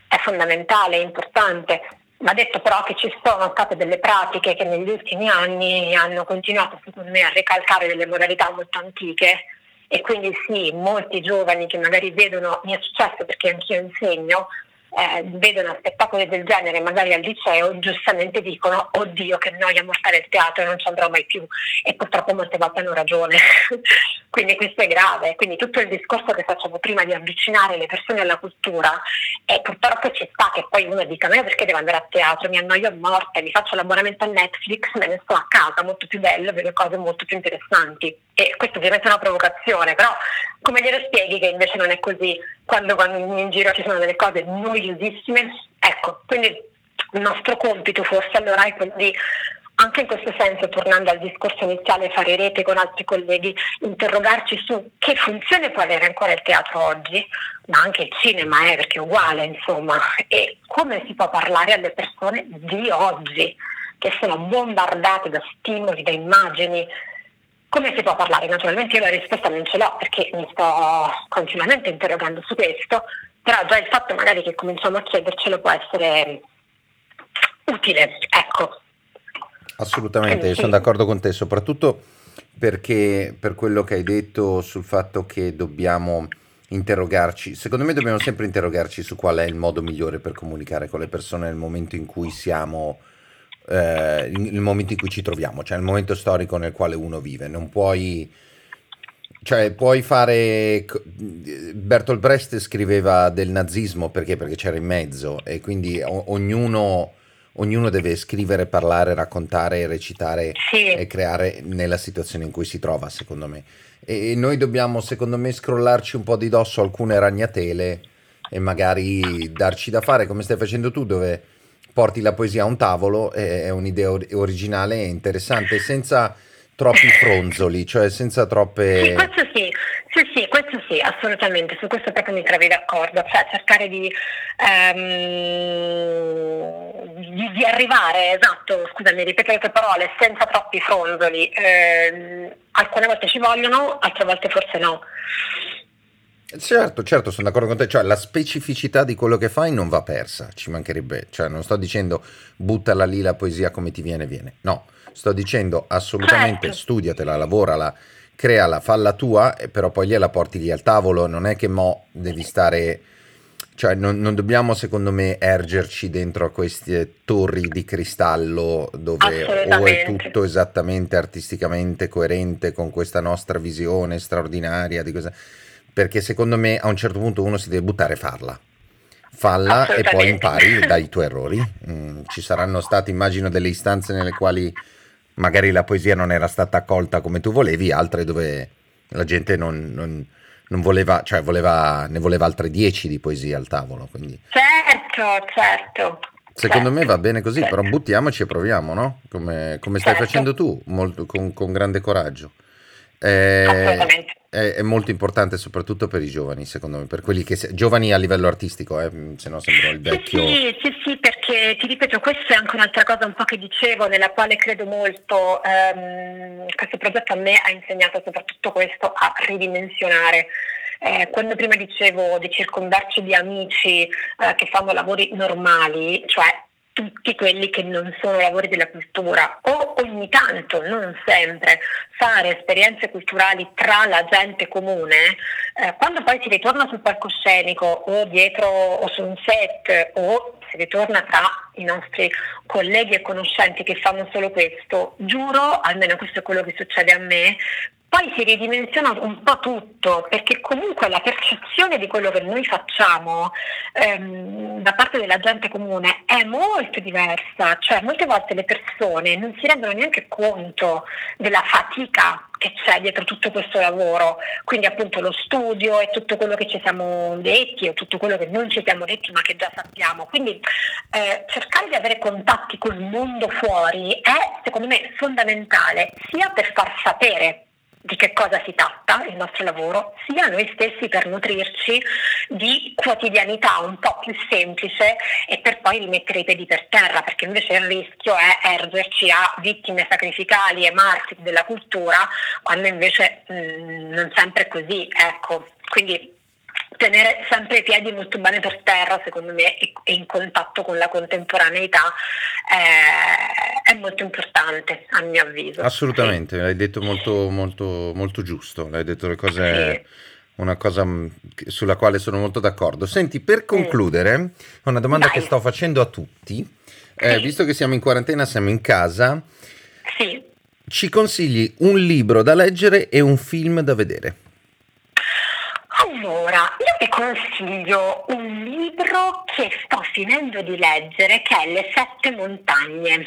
è fondamentale, è importante, Va detto però che ci sono state delle pratiche che negli ultimi anni hanno continuato secondo me a ricalcare delle modalità molto antiche. E quindi sì, molti giovani che magari vedono, mi è successo perché anch'io insegno, eh, vedono spettacoli del genere magari al liceo, giustamente dicono oddio che noia mostrare il teatro non ci andrò mai più. E purtroppo molte volte hanno ragione. quindi questo è grave, quindi tutto il discorso che facevo prima di avvicinare le persone alla cultura e purtroppo ci sta che poi uno dica ma perché devo andare a teatro, mi annoio a morte, mi faccio l'abbonamento a Netflix, me ne sto a casa, molto più bello, vedo cose molto più interessanti e questo ovviamente è una provocazione, però come glielo spieghi che invece non è così quando, quando in giro ci sono delle cose noiosissime? Ecco, quindi il nostro compito forse allora è quello di anche in questo senso, tornando al discorso iniziale, fare rete con altri colleghi, interrogarci su che funzione può avere ancora il teatro oggi, ma anche il cinema, eh, perché è uguale, insomma, e come si può parlare alle persone di oggi, che sono bombardate da stimoli, da immagini, come si può parlare? Naturalmente io la risposta non ce l'ho perché mi sto continuamente interrogando su questo, però già il fatto magari che cominciamo a chiedercelo può essere utile, ecco. Assolutamente, Quindi, sono d'accordo con te, soprattutto perché per quello che hai detto sul fatto che dobbiamo interrogarci, secondo me dobbiamo sempre interrogarci su qual è il modo migliore per comunicare con le persone nel momento in cui siamo eh, il momento in cui ci troviamo, cioè il momento storico nel quale uno vive. Non puoi, cioè puoi fare... Bertolt Brecht scriveva del nazismo perché? Perché c'era in mezzo e quindi ognuno, ognuno deve scrivere, parlare, raccontare, recitare sì. e creare nella situazione in cui si trova, secondo me. E noi dobbiamo, secondo me, scrollarci un po' di dosso alcune ragnatele e magari darci da fare come stai facendo tu, dove porti la poesia a un tavolo, è, è un'idea originale e interessante, senza troppi fronzoli, cioè senza troppe... Sì, questo sì, sì, sì, questo sì, assolutamente, su questo proprio mi trovi d'accordo, cioè cercare di, um, di, di arrivare, esatto, scusami, ripeto le tue parole, senza troppi fronzoli, eh, alcune volte ci vogliono, altre volte forse no. Certo, certo, sono d'accordo con te, cioè la specificità di quello che fai non va persa, ci mancherebbe, cioè non sto dicendo buttala lì la poesia come ti viene, viene, no, sto dicendo assolutamente certo. studiatela, lavorala, creala, falla tua, però poi gliela porti lì al tavolo, non è che mo devi stare, cioè non, non dobbiamo secondo me ergerci dentro a queste torri di cristallo dove o è tutto esattamente artisticamente coerente con questa nostra visione straordinaria di cosa perché secondo me a un certo punto uno si deve buttare e farla. Falla e poi impari dai tuoi errori. Mm, ci saranno state, immagino, delle istanze nelle quali magari la poesia non era stata accolta come tu volevi, altre dove la gente non, non, non voleva, cioè voleva, ne voleva altre 10 di poesia al tavolo. Quindi. Certo, certo. Secondo certo, me va bene così, certo. però buttiamoci e proviamo, no? Come, come stai Certo. facendo tu, molto- con, con grande coraggio. Eh, Assolutamente. È, è molto importante soprattutto per i giovani, secondo me, per quelli che... giovani a livello artistico, eh, se no sembro il vecchio... sì, sì, sì, perché ti ripeto, questa è anche un'altra cosa un po' che dicevo, nella quale credo molto. ehm, questo progetto a me ha insegnato soprattutto questo, a ridimensionare. Eh, quando prima dicevo di circondarci di amici eh, che fanno lavori normali, cioè tutti quelli che non sono lavori della cultura, o ogni tanto, non sempre, fare esperienze culturali tra la gente comune, eh, quando poi si ritorna sul palcoscenico o dietro o su un set o si ritorna tra i nostri colleghi e conoscenti che fanno solo questo, giuro, almeno questo è quello che succede a me, poi si ridimensiona un po' tutto, perché comunque la percezione di quello che noi facciamo ehm, da parte della gente comune è molto diversa, cioè molte volte le persone non si rendono neanche conto della fatica che c'è dietro tutto questo lavoro, quindi appunto lo studio e tutto quello che ci siamo detti o tutto quello che non ci siamo detti ma che già sappiamo. Quindi eh, cercare di avere contatti col mondo fuori è secondo me fondamentale sia per far sapere di che cosa si tratta il nostro lavoro, sia noi stessi per nutrirci di quotidianità un po' più semplice e per poi rimettere i piedi per terra, perché invece il rischio è ergerci a vittime sacrificali e martiri della cultura, quando invece mh, non sempre è così, ecco. Quindi tenere sempre i piedi molto bene per terra, secondo me, e, in contatto con la contemporaneità eh, è molto importante, a mio avviso. Assolutamente, l'hai detto molto, molto, molto giusto, l'hai detto le cose, una cosa sulla quale sono molto d'accordo. Senti, per concludere, una domanda Dai. che sto facendo a tutti, eh, Sì. visto che siamo in quarantena, siamo in casa, Sì. ci consigli un libro da leggere e un film da vedere? Allora, io vi consiglio un libro che sto finendo di leggere che è Le sette montagne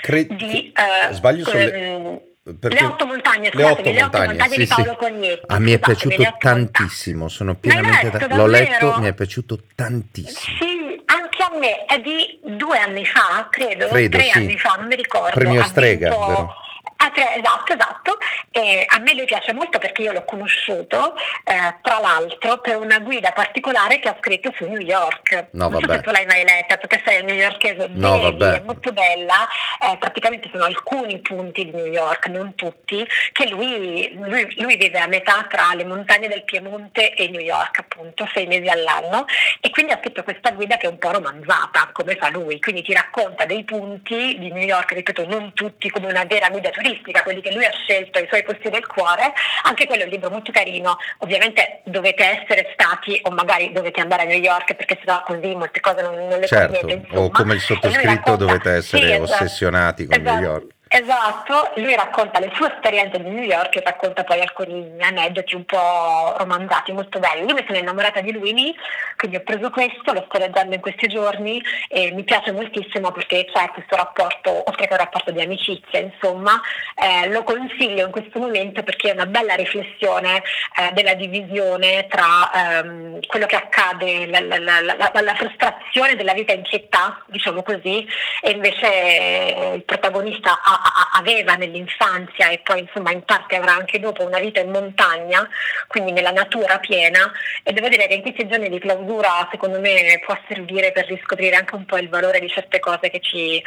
Cre- di eh, Sbaglio ehm, perché- Le otto montagne, Le scusatemi, otto le otto montagne, montagne sì, di sì. Paolo Cognetti. A me è piaciuto le tantissimo, sono pienamente letto, d'accordo. L'ho letto, mi è piaciuto tantissimo. Sì, anche a me, è di due anni fa, credo, Credo, tre sì. anni fa, non mi ricordo. Premio Strega, vinto- vero? Ah, tre- esatto, esatto. E a me lui piace molto perché io l'ho conosciuto, eh, tra l'altro, per una guida particolare che ha scritto su New York. No, non so vabbè. se tu l'hai mai letta, perché sei newyorkese, No, devi, vabbè. è molto bella. Eh, praticamente sono alcuni punti di New York, non tutti, che lui, lui, lui vive a metà tra le montagne del Piemonte e New York, appunto, sei mesi all'anno, e quindi ha scritto questa guida che è un po' romanzata, come fa lui, quindi ti racconta dei punti di New York, ripeto, non tutti come una vera guida turistica, quelli che lui ha scelto, i suoi posti del cuore, anche quello è un libro molto carino, ovviamente dovete essere stati o magari dovete andare a New York perché sennò così molte cose non, non le Certo, conoscete, o insomma. come il sottoscritto racconta- dovete essere Sì, esatto. ossessionati con New Esatto. York. Esatto, lui racconta le sue esperienze di New York e racconta poi alcuni aneddoti un po' romanzati, molto belli. Io mi sono innamorata di lui lì, quindi ho preso questo, lo sto leggendo in questi giorni e mi piace moltissimo perché c'è questo rapporto, oltre che un rapporto di amicizia, insomma, eh, lo consiglio in questo momento perché è una bella riflessione eh, della divisione tra ehm, quello che accade, la, la- la- la- la frustrazione della vita in città, diciamo così, e invece eh, il protagonista ha- aveva nell'infanzia e poi insomma in parte avrà anche dopo una vita in montagna, quindi nella natura piena e devo dire che in questi giorni di clausura secondo me può servire per riscoprire anche un po' il valore di certe cose che ci,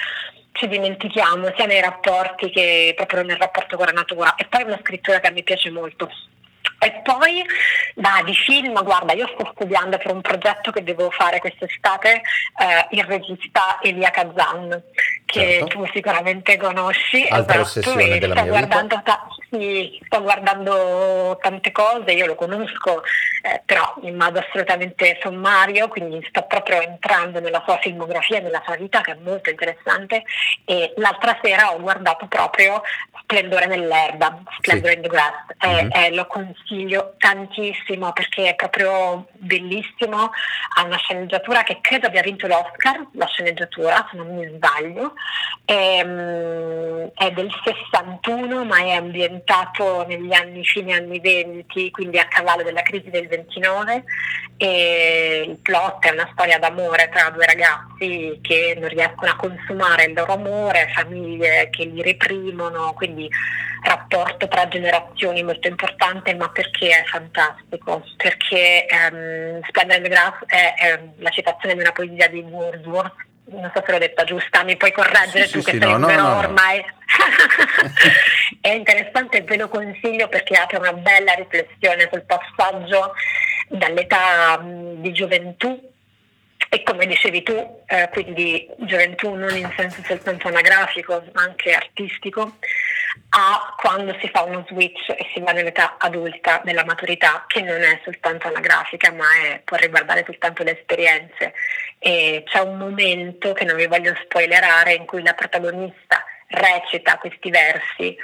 ci dimentichiamo sia nei rapporti che proprio nel rapporto con la natura e poi è una scrittura che a me piace molto. E poi da, di film, guarda, io sto studiando per un progetto che devo fare quest'estate eh, il regista Elia Kazan, che Certo. tu sicuramente conosci. Altra esatto, ossessione e della mia vita. guardando ta- sì, sto guardando tante cose, io lo conosco, eh, però in modo assolutamente sommario, quindi sto proprio entrando nella sua filmografia, nella sua vita, che è molto interessante. E l'altra sera ho guardato proprio Splendore nell'erba, Splendor Sì. in the Grass, e, Mhm. e lo consiglio tantissimo perché è proprio bellissimo, ha una sceneggiatura che credo abbia vinto l'Oscar, la sceneggiatura, se non mi sbaglio, Ehm, è del 61 ma è ambientato ambientato negli anni fine anni 20, quindi a cavallo della crisi del 29 e il plot è una storia d'amore tra due ragazzi che non riescono a consumare il loro amore, famiglie che li reprimono, quindi rapporto tra generazioni molto importante, ma perché è fantastico? Perché um, Splendid Grass è, è la citazione di una poesia di Wordsworth non so se l'ho detta giusta, mi puoi correggere sì, tu sì, che sì, sei no, un vero no, ormai. è interessante ve lo consiglio perché apre una bella riflessione sul passaggio dall'età di gioventù e come dicevi tu, eh, quindi gioventù non in senso soltanto anagrafico ma anche artistico, a quando si fa uno switch e si va nell'età adulta della maturità, che non è soltanto anagrafica, ma è, può riguardare soltanto le esperienze. E c'è un momento che non vi voglio spoilerare in cui la protagonista recita questi versi,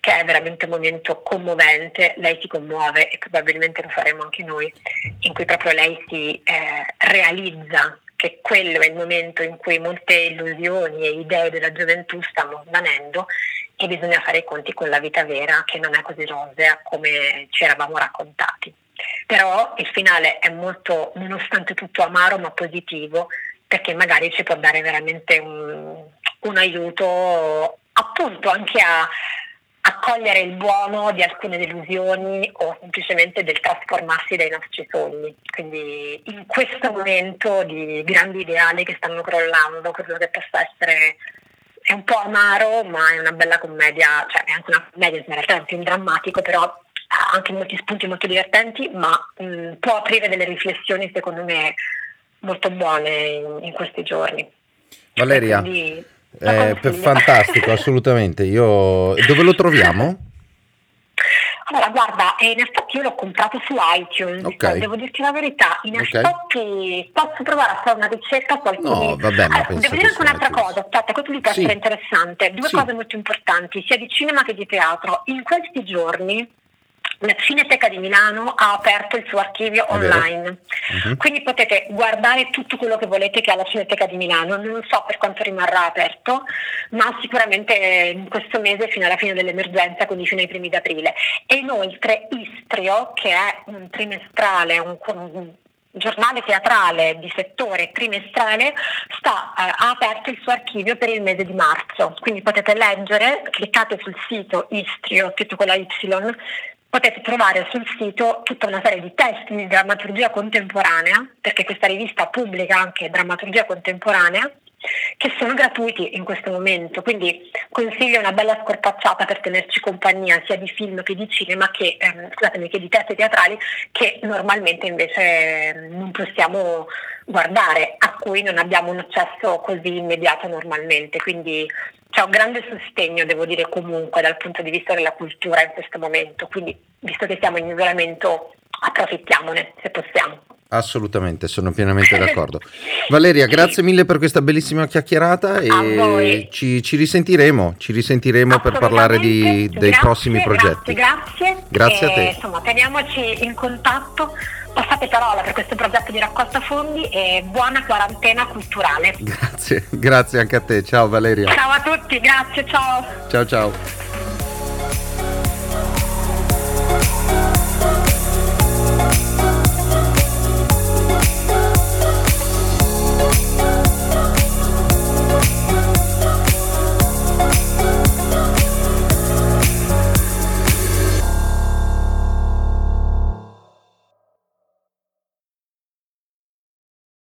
che è veramente un momento commovente, lei si commuove e probabilmente lo faremo anche noi, in cui proprio lei si eh, realizza che quello è il momento in cui molte illusioni e idee della gioventù stanno svanendo e bisogna fare i conti con la vita vera che non è così rosea come ci eravamo raccontati. Però il finale è molto, nonostante tutto, amaro ma positivo perché magari ci può dare veramente un, un aiuto appunto anche a, a cogliere il buono di alcune delusioni o semplicemente del trasformarsi dai nostri sogni. Quindi in questo momento di grandi ideali che stanno crollando, credo che possa essere è un po' amaro, ma è una bella commedia, cioè è anche una commedia, in realtà è un film drammatico, però ha anche molti spunti molto divertenti, ma mh, può aprire delle riflessioni secondo me molto buone in, in questi giorni. Valeria, quindi, eh, fantastico, assolutamente. Io... Dove lo troviamo? Allora, guarda, eh, in effetti io l'ho comprato su iTunes, okay. devo dirti la verità, in okay. effetti posso provare a fare una ricerca su alcuni... No, vabbè, ma allora, devo dire anche un'altra cosa, aspetta, questo mi può sì. essere interessante, due sì. cose molto importanti, sia di cinema che di teatro. In questi giorni la Cineteca di Milano ha aperto il suo archivio online, uh-huh. quindi potete guardare tutto quello che volete che ha la Cineteca di Milano, non so per quanto rimarrà aperto, ma sicuramente in questo mese fino alla fine dell'emergenza, quindi fino ai primi d'aprile. E inoltre Istrio, che è un trimestrale, un, un giornale teatrale di settore trimestrale sta, eh, ha aperto il suo archivio per il mese di marzo, quindi potete leggere, cliccate sul sito Istrio, scritto con la Y, potete trovare sul sito tutta una serie di testi di drammaturgia contemporanea, perché questa rivista pubblica anche drammaturgia contemporanea, che sono gratuiti in questo momento, quindi consiglio una bella scorpacciata per tenerci compagnia sia di film che di cinema che, ehm, scusatemi, che di testi teatrali che normalmente invece ehm, non possiamo guardare, a cui non abbiamo un accesso così immediato normalmente, quindi c'è un grande sostegno, devo dire comunque, dal punto di vista della cultura in questo momento, quindi visto che siamo in isolamento approfittiamone se possiamo. Assolutamente, sono pienamente d'accordo. Valeria, grazie mille per questa bellissima chiacchierata e ci, ci, risentiremo, ci risentiremo per parlare di, dei grazie, prossimi progetti. Grazie, grazie. Grazie a te. Insomma, teniamoci in contatto passate parola per questo progetto di raccolta fondi e buona quarantena culturale. Grazie, grazie anche a te. Ciao Valeria. Ciao a tutti, grazie, ciao. Ciao ciao.